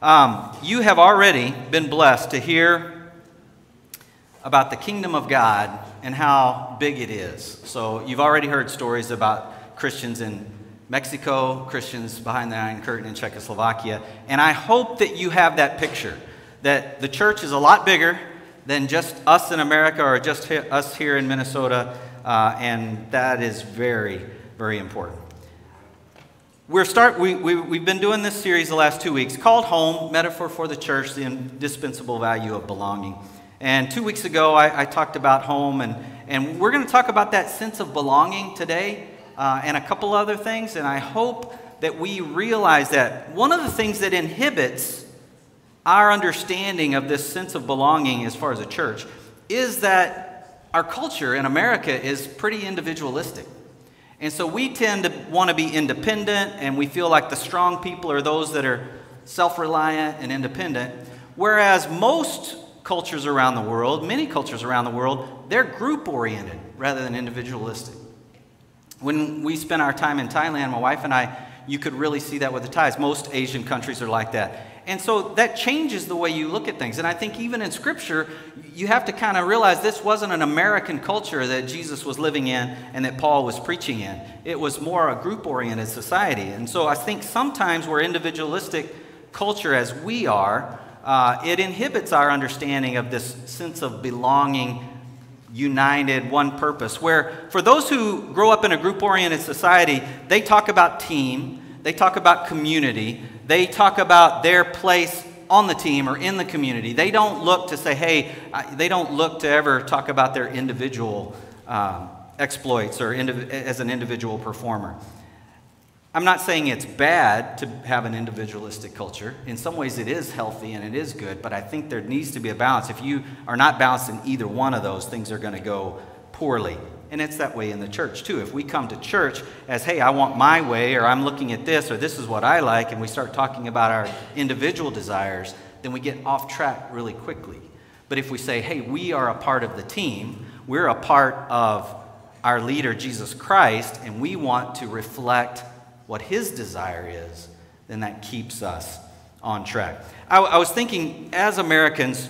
Um, you have already been blessed to hear about the kingdom of God and how big it is. So, you've already heard stories about Christians in Mexico, Christians behind the Iron Curtain in Czechoslovakia. And I hope that you have that picture that the church is a lot bigger than just us in America or just us here in Minnesota. Uh, and that is very, very important. We're start, we, we, we've been doing this series the last two weeks called Home Metaphor for the Church, the Indispensable Value of Belonging. And two weeks ago, I, I talked about home, and, and we're going to talk about that sense of belonging today uh, and a couple other things. And I hope that we realize that one of the things that inhibits our understanding of this sense of belonging as far as a church is that our culture in America is pretty individualistic. And so we tend to want to be independent, and we feel like the strong people are those that are self reliant and independent. Whereas most cultures around the world, many cultures around the world, they're group oriented rather than individualistic. When we spent our time in Thailand, my wife and I, you could really see that with the Thais. Most Asian countries are like that. And so that changes the way you look at things. And I think even in Scripture, you have to kind of realize this wasn't an American culture that Jesus was living in and that Paul was preaching in. It was more a group oriented society. And so I think sometimes we're individualistic culture as we are, uh, it inhibits our understanding of this sense of belonging, united, one purpose. Where for those who grow up in a group oriented society, they talk about team, they talk about community, they talk about their place on the team or in the community. They don't look to say, hey, they don't look to ever talk about their individual um, exploits or indiv- as an individual performer. I'm not saying it's bad to have an individualistic culture. In some ways, it is healthy and it is good, but I think there needs to be a balance. If you are not balanced in either one of those, things are going to go poorly. And it's that way in the church too. If we come to church as, hey, I want my way, or I'm looking at this, or this is what I like, and we start talking about our individual desires, then we get off track really quickly. But if we say, hey, we are a part of the team, we're a part of our leader, Jesus Christ, and we want to reflect what his desire is, then that keeps us on track. I, I was thinking, as Americans,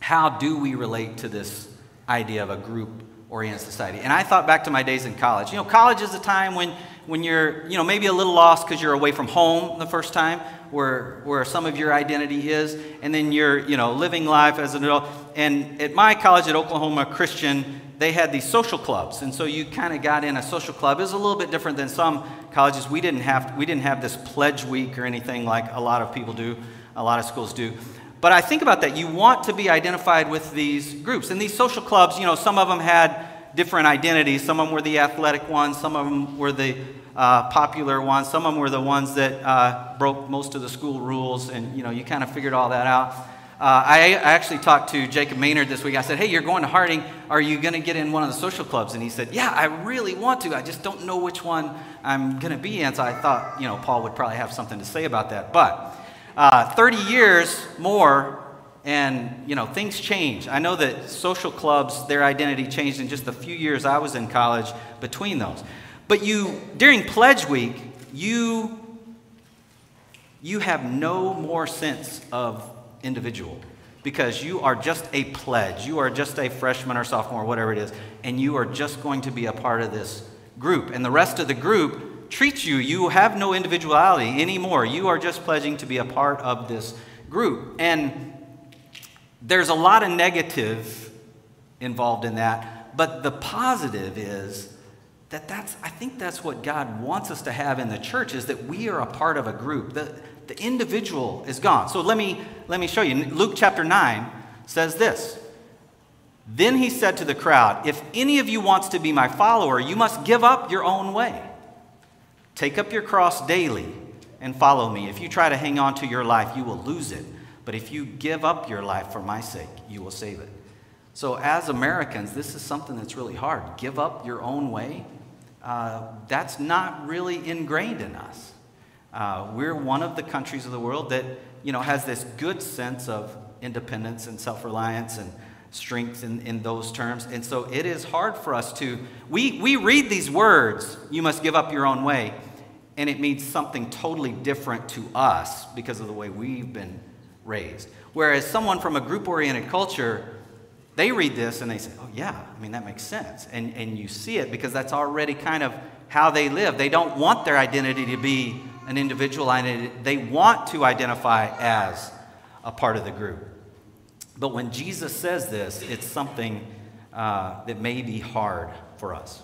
how do we relate to this idea of a group oriented society. And I thought back to my days in college. You know, college is a time when, when you're, you know, maybe a little lost because you're away from home the first time, where, where some of your identity is, and then you're, you know, living life as an adult. And at my college at Oklahoma Christian, they had these social clubs, and so you kind of got in a social club. It was a little bit different than some colleges. We didn't have we didn't have this pledge week or anything like a lot of people do, a lot of schools do. But I think about that. You want to be identified with these groups. And these social clubs, you know, some of them had different identities. Some of them were the athletic ones, some of them were the uh, popular ones, some of them were the ones that uh, broke most of the school rules, and, you know, you kind of figured all that out. Uh, I, I, actually talked to Jacob Maynard this week. I said, Hey, you're going to Harding. Are you going to get in one of the social clubs? And he said, Yeah, I really want to. I just don't know which one I'm going to be in. So I thought, you know, Paul would probably have something to say about that. But uh, 30 years more, and you know things change. I know that social clubs, their identity changed in just the few years I was in college between those. But you, during Pledge Week, you you have no more sense of individual because you are just a pledge. You are just a freshman or sophomore, whatever it is, and you are just going to be a part of this group. And the rest of the group treats you, you have no individuality anymore. You are just pledging to be a part of this group. And there's a lot of negative involved in that, but the positive is that that's I think that's what God wants us to have in the church is that we are a part of a group. The, the individual is gone. So let me let me show you. Luke chapter 9 says this. Then he said to the crowd, If any of you wants to be my follower, you must give up your own way. Take up your cross daily and follow me. If you try to hang on to your life, you will lose it. But if you give up your life for my sake, you will save it. So, as Americans, this is something that's really hard. Give up your own way. Uh, that's not really ingrained in us. Uh, we're one of the countries of the world that you know has this good sense of independence and self-reliance and strength in, in those terms. And so it is hard for us to, we, we read these words, you must give up your own way, and it means something totally different to us because of the way we've been raised. Whereas someone from a group oriented culture, they read this and they say, oh, yeah, I mean, that makes sense. And, and you see it because that's already kind of how they live. They don't want their identity to be an individual identity, they want to identify as a part of the group. But when Jesus says this, it's something uh, that may be hard for us.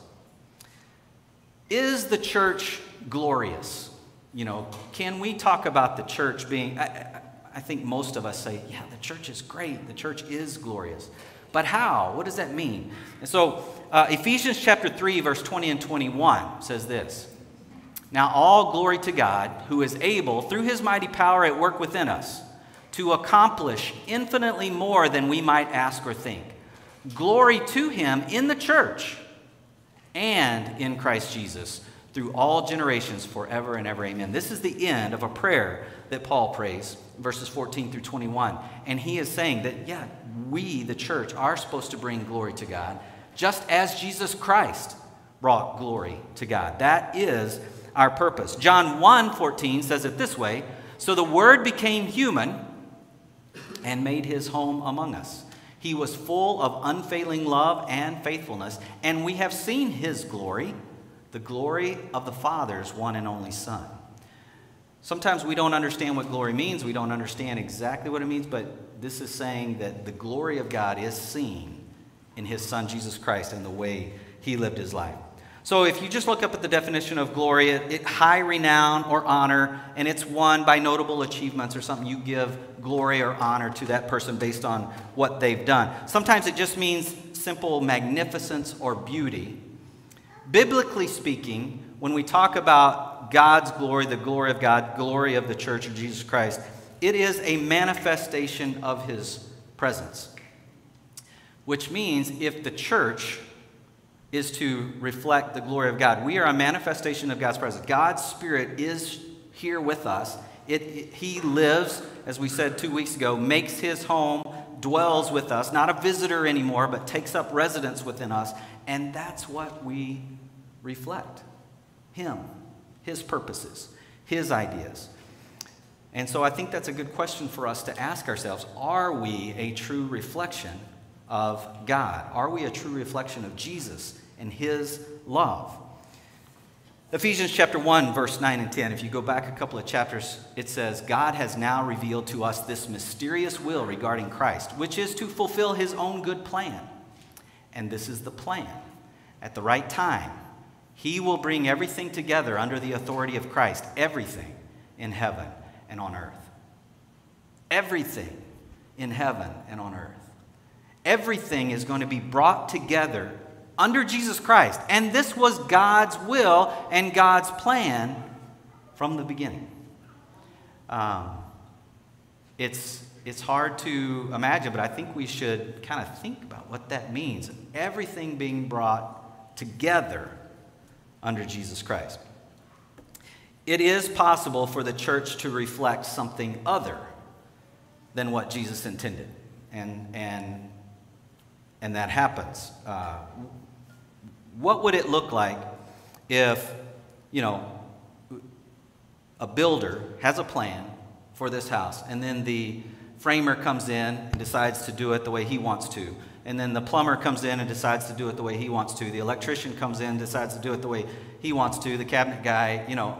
Is the church glorious? You know, can we talk about the church being. I, I think most of us say, yeah, the church is great, the church is glorious. But how? What does that mean? And so, uh, Ephesians chapter 3, verse 20 and 21 says this Now, all glory to God, who is able, through his mighty power at work within us, to accomplish infinitely more than we might ask or think. Glory to him in the church and in Christ Jesus through all generations forever and ever. Amen. This is the end of a prayer that Paul prays, verses 14 through 21. And he is saying that, yeah, we, the church, are supposed to bring glory to God, just as Jesus Christ brought glory to God. That is our purpose. John 1 14 says it this way So the Word became human and made his home among us. He was full of unfailing love and faithfulness, and we have seen his glory the glory of the Father's one and only Son. Sometimes we don't understand what glory means. We don't understand exactly what it means, but this is saying that the glory of God is seen in His Son, Jesus Christ, and the way He lived His life. So if you just look up at the definition of glory, it, it, high renown or honor, and it's won by notable achievements or something. You give glory or honor to that person based on what they've done. Sometimes it just means simple magnificence or beauty. Biblically speaking, when we talk about God's glory, the glory of God, glory of the church of Jesus Christ, it is a manifestation of his presence. Which means if the church is to reflect the glory of God, we are a manifestation of God's presence. God's Spirit is here with us. It, it, he lives, as we said two weeks ago, makes his home, dwells with us, not a visitor anymore, but takes up residence within us. And that's what we reflect Him, His purposes, His ideas. And so I think that's a good question for us to ask ourselves Are we a true reflection of God? Are we a true reflection of Jesus and His love? Ephesians chapter 1, verse 9 and 10. If you go back a couple of chapters, it says, God has now revealed to us this mysterious will regarding Christ, which is to fulfill his own good plan. And this is the plan. At the right time, he will bring everything together under the authority of Christ, everything in heaven and on earth. Everything in heaven and on earth. Everything is going to be brought together under Jesus Christ. And this was God's will and God's plan from the beginning. Um, it's, it's hard to imagine, but I think we should kind of think about what that means. Everything being brought together under Jesus Christ. It is possible for the church to reflect something other than what Jesus intended, and, and, and that happens. Uh, what would it look like if, you know, a builder has a plan for this house, and then the framer comes in and decides to do it the way he wants to? and then the plumber comes in and decides to do it the way he wants to. The electrician comes in, decides to do it the way he wants to. The cabinet guy, you know,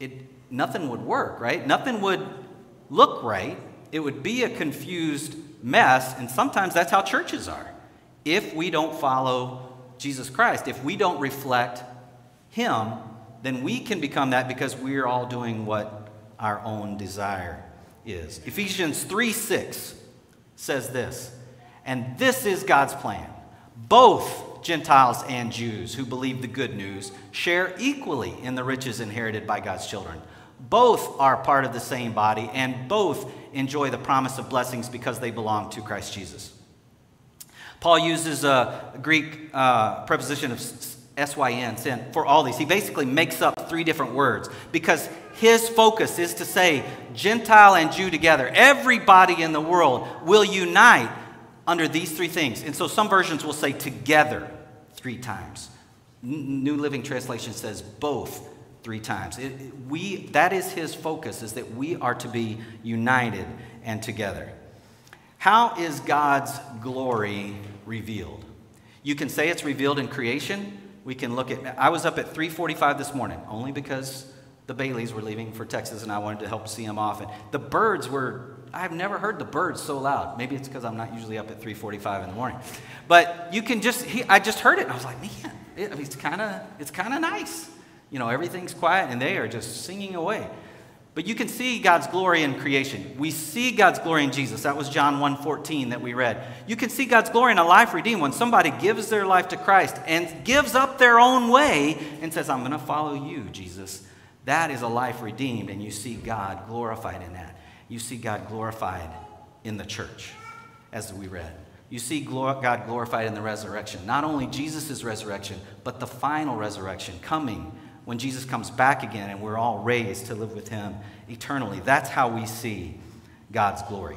it, nothing would work, right? Nothing would look right. It would be a confused mess, and sometimes that's how churches are. If we don't follow Jesus Christ, if we don't reflect Him, then we can become that because we're all doing what our own desire is. Ephesians 3 6 says this. And this is God's plan. Both Gentiles and Jews who believe the good news share equally in the riches inherited by God's children. Both are part of the same body, and both enjoy the promise of blessings because they belong to Christ Jesus. Paul uses a Greek uh, preposition of syn, for all these. He basically makes up three different words because his focus is to say Gentile and Jew together. Everybody in the world will unite under these three things. And so some versions will say together three times. New Living Translation says both three times. It, we, that is his focus, is that we are to be united and together. How is God's glory revealed? You can say it's revealed in creation. We can look at, I was up at 3.45 this morning, only because the Baileys were leaving for Texas and I wanted to help see them off. And the birds were, I've never heard the birds so loud. Maybe it's because I'm not usually up at 3.45 in the morning. But you can just, he, I just heard it and I was like, man, it, it's kind of it's kind of nice. You know, everything's quiet and they are just singing away. But you can see God's glory in creation. We see God's glory in Jesus. That was John 1:14 that we read. You can see God's glory in a life redeemed when somebody gives their life to Christ and gives up their own way and says, "I'm going to follow you, Jesus." That is a life redeemed and you see God glorified in that. You see God glorified in the church as we read. You see God glorified in the resurrection. Not only Jesus' resurrection, but the final resurrection coming when Jesus comes back again and we're all raised to live with him eternally. That's how we see God's glory.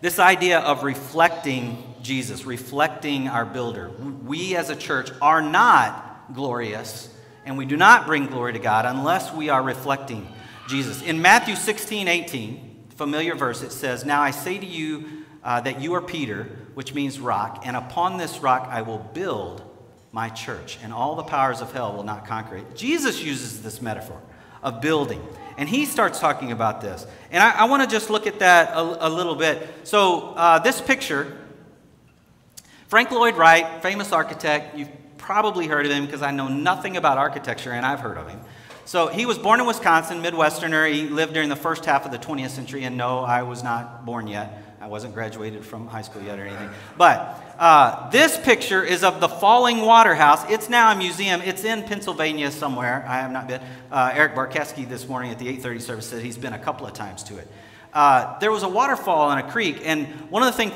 This idea of reflecting Jesus, reflecting our builder. We as a church are not glorious, and we do not bring glory to God unless we are reflecting Jesus. In Matthew 16, 18, familiar verse, it says, Now I say to you, uh, that you are Peter, which means rock, and upon this rock I will build my church, and all the powers of hell will not conquer it. Jesus uses this metaphor of building, and he starts talking about this. And I, I want to just look at that a, a little bit. So, uh, this picture, Frank Lloyd Wright, famous architect, you've probably heard of him because I know nothing about architecture, and I've heard of him. So he was born in Wisconsin, Midwesterner. He lived during the first half of the 20th century, and no, I was not born yet. I wasn't graduated from high school yet or anything. But uh, this picture is of the Falling Water House. It's now a museum. It's in Pennsylvania somewhere. I have not been. Uh, Eric Barkeski this morning at the 8:30 service said he's been a couple of times to it. Uh, there was a waterfall in a creek, and one of the things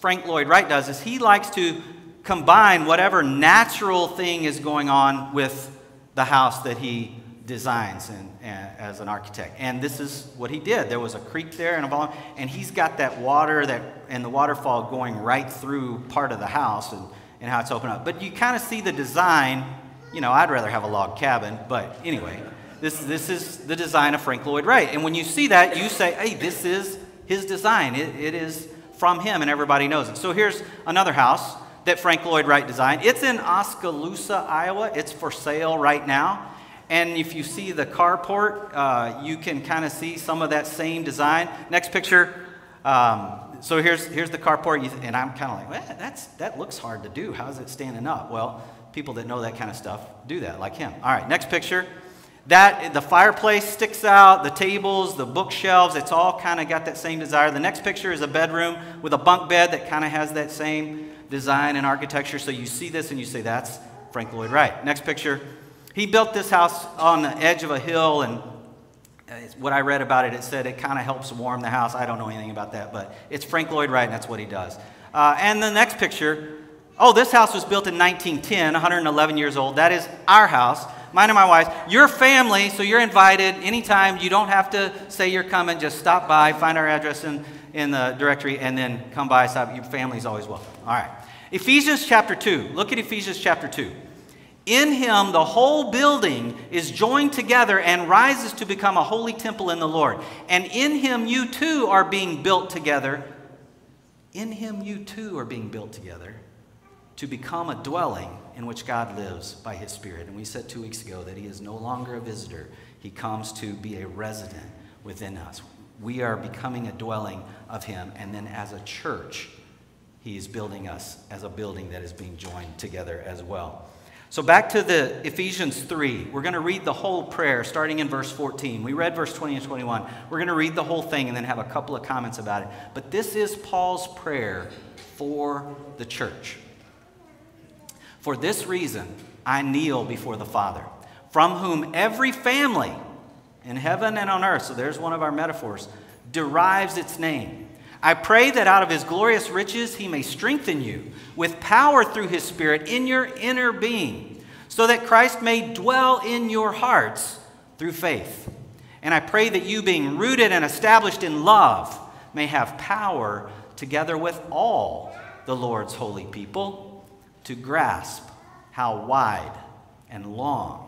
Frank Lloyd Wright does is he likes to combine whatever natural thing is going on with the house that he designs and, and, as an architect. And this is what he did. There was a creek there and a volume, and he's got that water that and the waterfall going right through part of the house and, and how it's open up. But you kind of see the design. You know, I'd rather have a log cabin, but anyway, this, this is the design of Frank Lloyd Wright. And when you see that, you say, hey, this is his design. it, it is from him, and everybody knows it. So here's another house that Frank Lloyd Wright designed. It's in Oskaloosa, Iowa. It's for sale right now. And if you see the carport, uh, you can kind of see some of that same design. Next picture. Um, so here's, here's the carport, and I'm kind of like, well, that's, that looks hard to do. How's it standing up? Well, people that know that kind of stuff do that, like him. All right, next picture. That the fireplace sticks out, the tables, the bookshelves, it's all kind of got that same desire. The next picture is a bedroom with a bunk bed that kind of has that same design and architecture. So you see this and you say, that's Frank Lloyd Wright. Next picture, he built this house on the edge of a hill, and what I read about it, it said it kind of helps warm the house. I don't know anything about that, but it's Frank Lloyd Wright, and that's what he does. Uh, and the next picture oh, this house was built in 1910, 111 years old. That is our house, mine and my wife's. Your family, so you're invited anytime. You don't have to say you're coming. Just stop by, find our address in, in the directory, and then come by. Stop. Your family's always welcome. All right. Ephesians chapter 2. Look at Ephesians chapter 2. In him, the whole building is joined together and rises to become a holy temple in the Lord. And in him, you too are being built together. In him, you too are being built together to become a dwelling in which God lives by his Spirit. And we said two weeks ago that he is no longer a visitor, he comes to be a resident within us. We are becoming a dwelling of him. And then as a church, he is building us as a building that is being joined together as well. So, back to the Ephesians 3. We're going to read the whole prayer starting in verse 14. We read verse 20 and 21. We're going to read the whole thing and then have a couple of comments about it. But this is Paul's prayer for the church. For this reason, I kneel before the Father, from whom every family in heaven and on earth, so there's one of our metaphors, derives its name. I pray that out of his glorious riches he may strengthen you with power through his Spirit in your inner being, so that Christ may dwell in your hearts through faith. And I pray that you, being rooted and established in love, may have power together with all the Lord's holy people to grasp how wide and long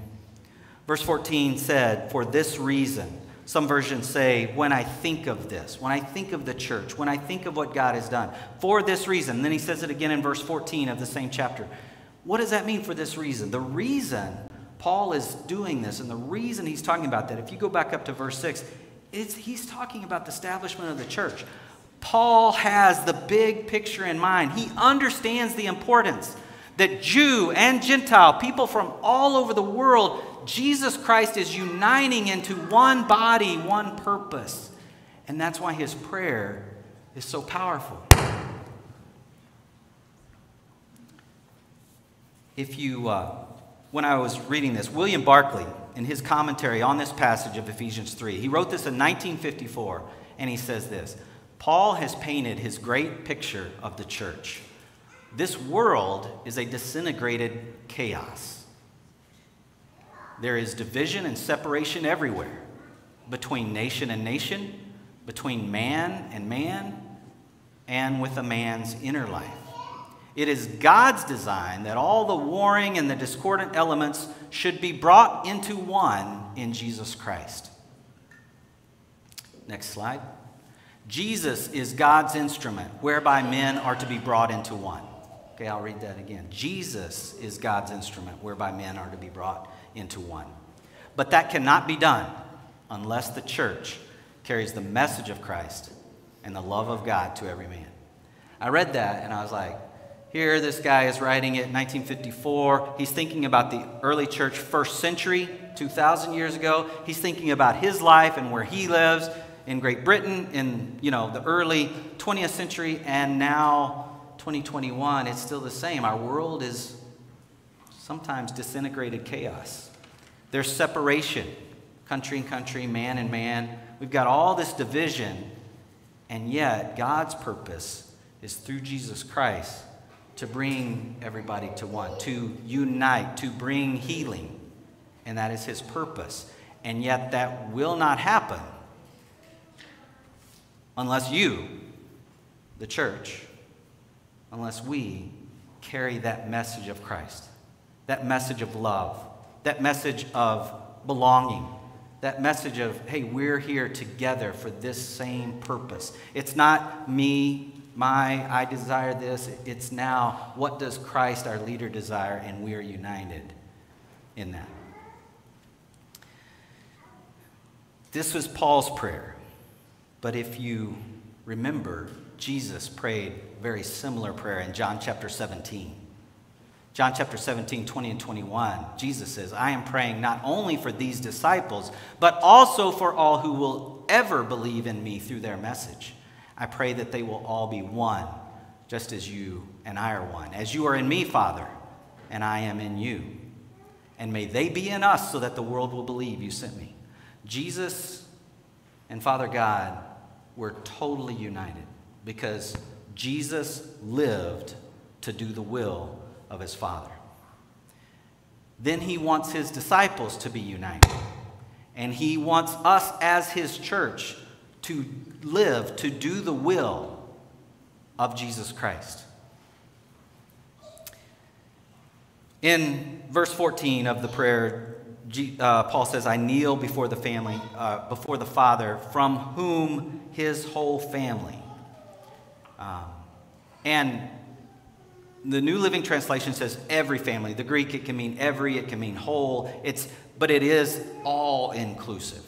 Verse 14 said, For this reason, some versions say, When I think of this, when I think of the church, when I think of what God has done, for this reason. And then he says it again in verse 14 of the same chapter. What does that mean for this reason? The reason Paul is doing this, and the reason he's talking about that, if you go back up to verse 6, it's, he's talking about the establishment of the church. Paul has the big picture in mind. He understands the importance that Jew and Gentile, people from all over the world, Jesus Christ is uniting into one body, one purpose. And that's why his prayer is so powerful. If you, uh, when I was reading this, William Barclay, in his commentary on this passage of Ephesians 3, he wrote this in 1954, and he says this Paul has painted his great picture of the church. This world is a disintegrated chaos. There is division and separation everywhere between nation and nation, between man and man, and with a man's inner life. It is God's design that all the warring and the discordant elements should be brought into one in Jesus Christ. Next slide. Jesus is God's instrument whereby men are to be brought into one. Okay, I'll read that again. Jesus is God's instrument whereby men are to be brought into one. But that cannot be done unless the church carries the message of Christ and the love of God to every man. I read that and I was like, here, this guy is writing it in 1954. He's thinking about the early church first century, 2,000 years ago. He's thinking about his life and where he lives in Great Britain in you know the early 20th century and now 2021 it's still the same. Our world is sometimes disintegrated chaos. There's separation country and country man and man. We've got all this division and yet God's purpose is through Jesus Christ to bring everybody to one to unite to bring healing and that is his purpose. And yet that will not happen unless you, the church, unless we carry that message of Christ, that message of love, that message of belonging, that message of, hey, we're here together for this same purpose. It's not me, my, I desire this. It's now, what does Christ, our leader, desire? And we are united in that. This was Paul's prayer. But if you remember, Jesus prayed a very similar prayer in John chapter 17. John chapter 17, 20 and 21, Jesus says, I am praying not only for these disciples, but also for all who will ever believe in me through their message. I pray that they will all be one, just as you and I are one. As you are in me, Father, and I am in you. And may they be in us so that the world will believe you sent me. Jesus and Father God we're totally united because Jesus lived to do the will of his Father. Then he wants his disciples to be united. And he wants us as his church to live, to do the will of Jesus Christ. In verse 14 of the prayer, uh, Paul says, I kneel before the family, uh, before the Father, from whom his whole family. Um, and the New Living Translation says every family. The Greek, it can mean every, it can mean whole. It's, but it is all inclusive.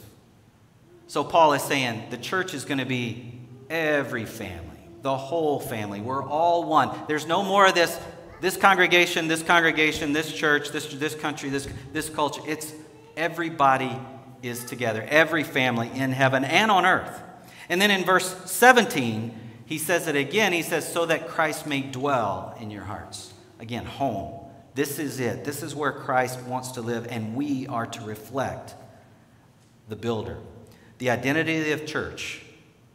So Paul is saying the church is going to be every family, the whole family. We're all one. There's no more of this this congregation, this congregation, this church, this, this country, this, this culture. It's everybody is together, every family in heaven and on earth. And then in verse 17, he says it again. He says, so that Christ may dwell in your hearts. Again, home. This is it. This is where Christ wants to live, and we are to reflect the builder. The identity of church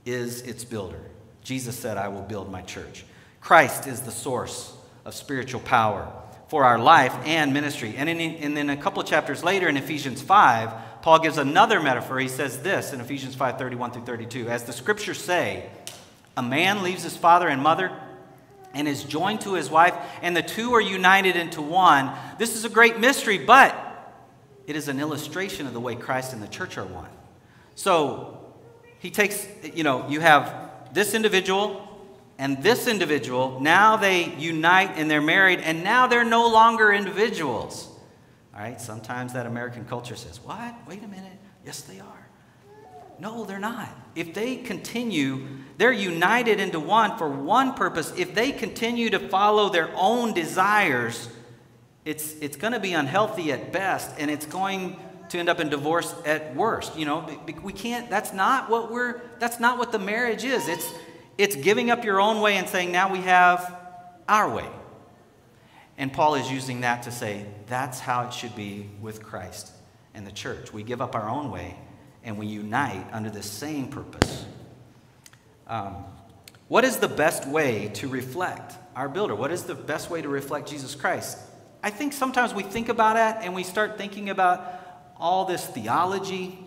is its builder. Jesus said, I will build my church. Christ is the source of spiritual power for our life and ministry. And, in, and then a couple of chapters later in Ephesians 5, Paul gives another metaphor. He says this in Ephesians 5 31 through 32. As the scriptures say, a man leaves his father and mother and is joined to his wife, and the two are united into one. This is a great mystery, but it is an illustration of the way Christ and the church are one. So he takes, you know, you have this individual and this individual, now they unite and they're married, and now they're no longer individuals. All right, sometimes that American culture says, What? Wait a minute. Yes, they are. No, they're not. If they continue, they're united into one for one purpose. If they continue to follow their own desires, it's, it's going to be unhealthy at best, and it's going to end up in divorce at worst. You know, we can't, that's not what we're, that's not what the marriage is. It's, it's giving up your own way and saying, now we have our way. And Paul is using that to say, that's how it should be with Christ and the church. We give up our own way and we unite under the same purpose. Um, what is the best way to reflect our builder? What is the best way to reflect Jesus Christ? I think sometimes we think about it and we start thinking about all this theology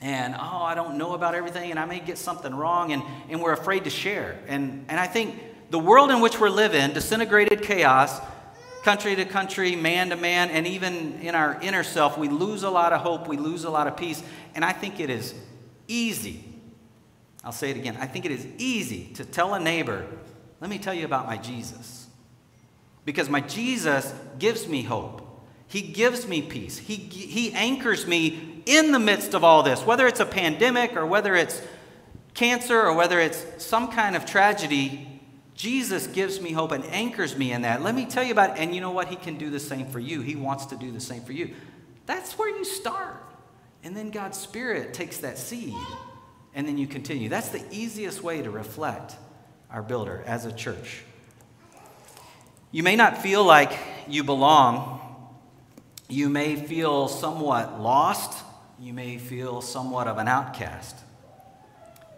and oh i don't know about everything and i may get something wrong and, and we're afraid to share and, and i think the world in which we're living disintegrated chaos country to country man to man and even in our inner self we lose a lot of hope we lose a lot of peace and i think it is easy i'll say it again i think it is easy to tell a neighbor let me tell you about my jesus because my jesus gives me hope he gives me peace. He, he anchors me in the midst of all this, whether it's a pandemic or whether it's cancer or whether it's some kind of tragedy. Jesus gives me hope and anchors me in that. Let me tell you about it. And you know what? He can do the same for you. He wants to do the same for you. That's where you start. And then God's Spirit takes that seed and then you continue. That's the easiest way to reflect our builder as a church. You may not feel like you belong you may feel somewhat lost. You may feel somewhat of an outcast.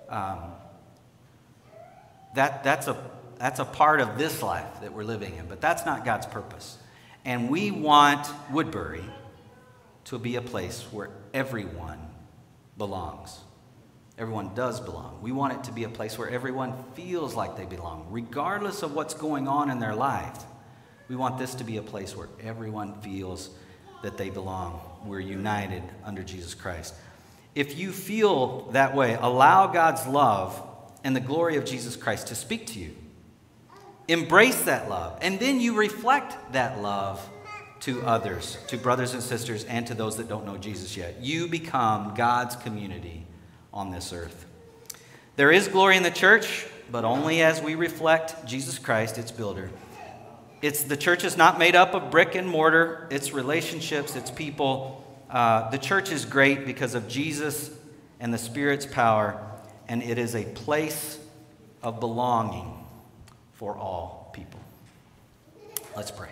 Um, that, that's, a, that's a part of this life that we're living in, but that's not God's purpose. And we want Woodbury to be a place where everyone belongs. Everyone does belong. We want it to be a place where everyone feels like they belong, regardless of what's going on in their life. We want this to be a place where everyone feels that they belong. We're united under Jesus Christ. If you feel that way, allow God's love and the glory of Jesus Christ to speak to you. Embrace that love, and then you reflect that love to others, to brothers and sisters, and to those that don't know Jesus yet. You become God's community on this earth. There is glory in the church, but only as we reflect Jesus Christ, its builder. It's, the church is not made up of brick and mortar, it's relationships, it's people. Uh, the church is great because of Jesus and the Spirit's power, and it is a place of belonging for all people. Let's pray.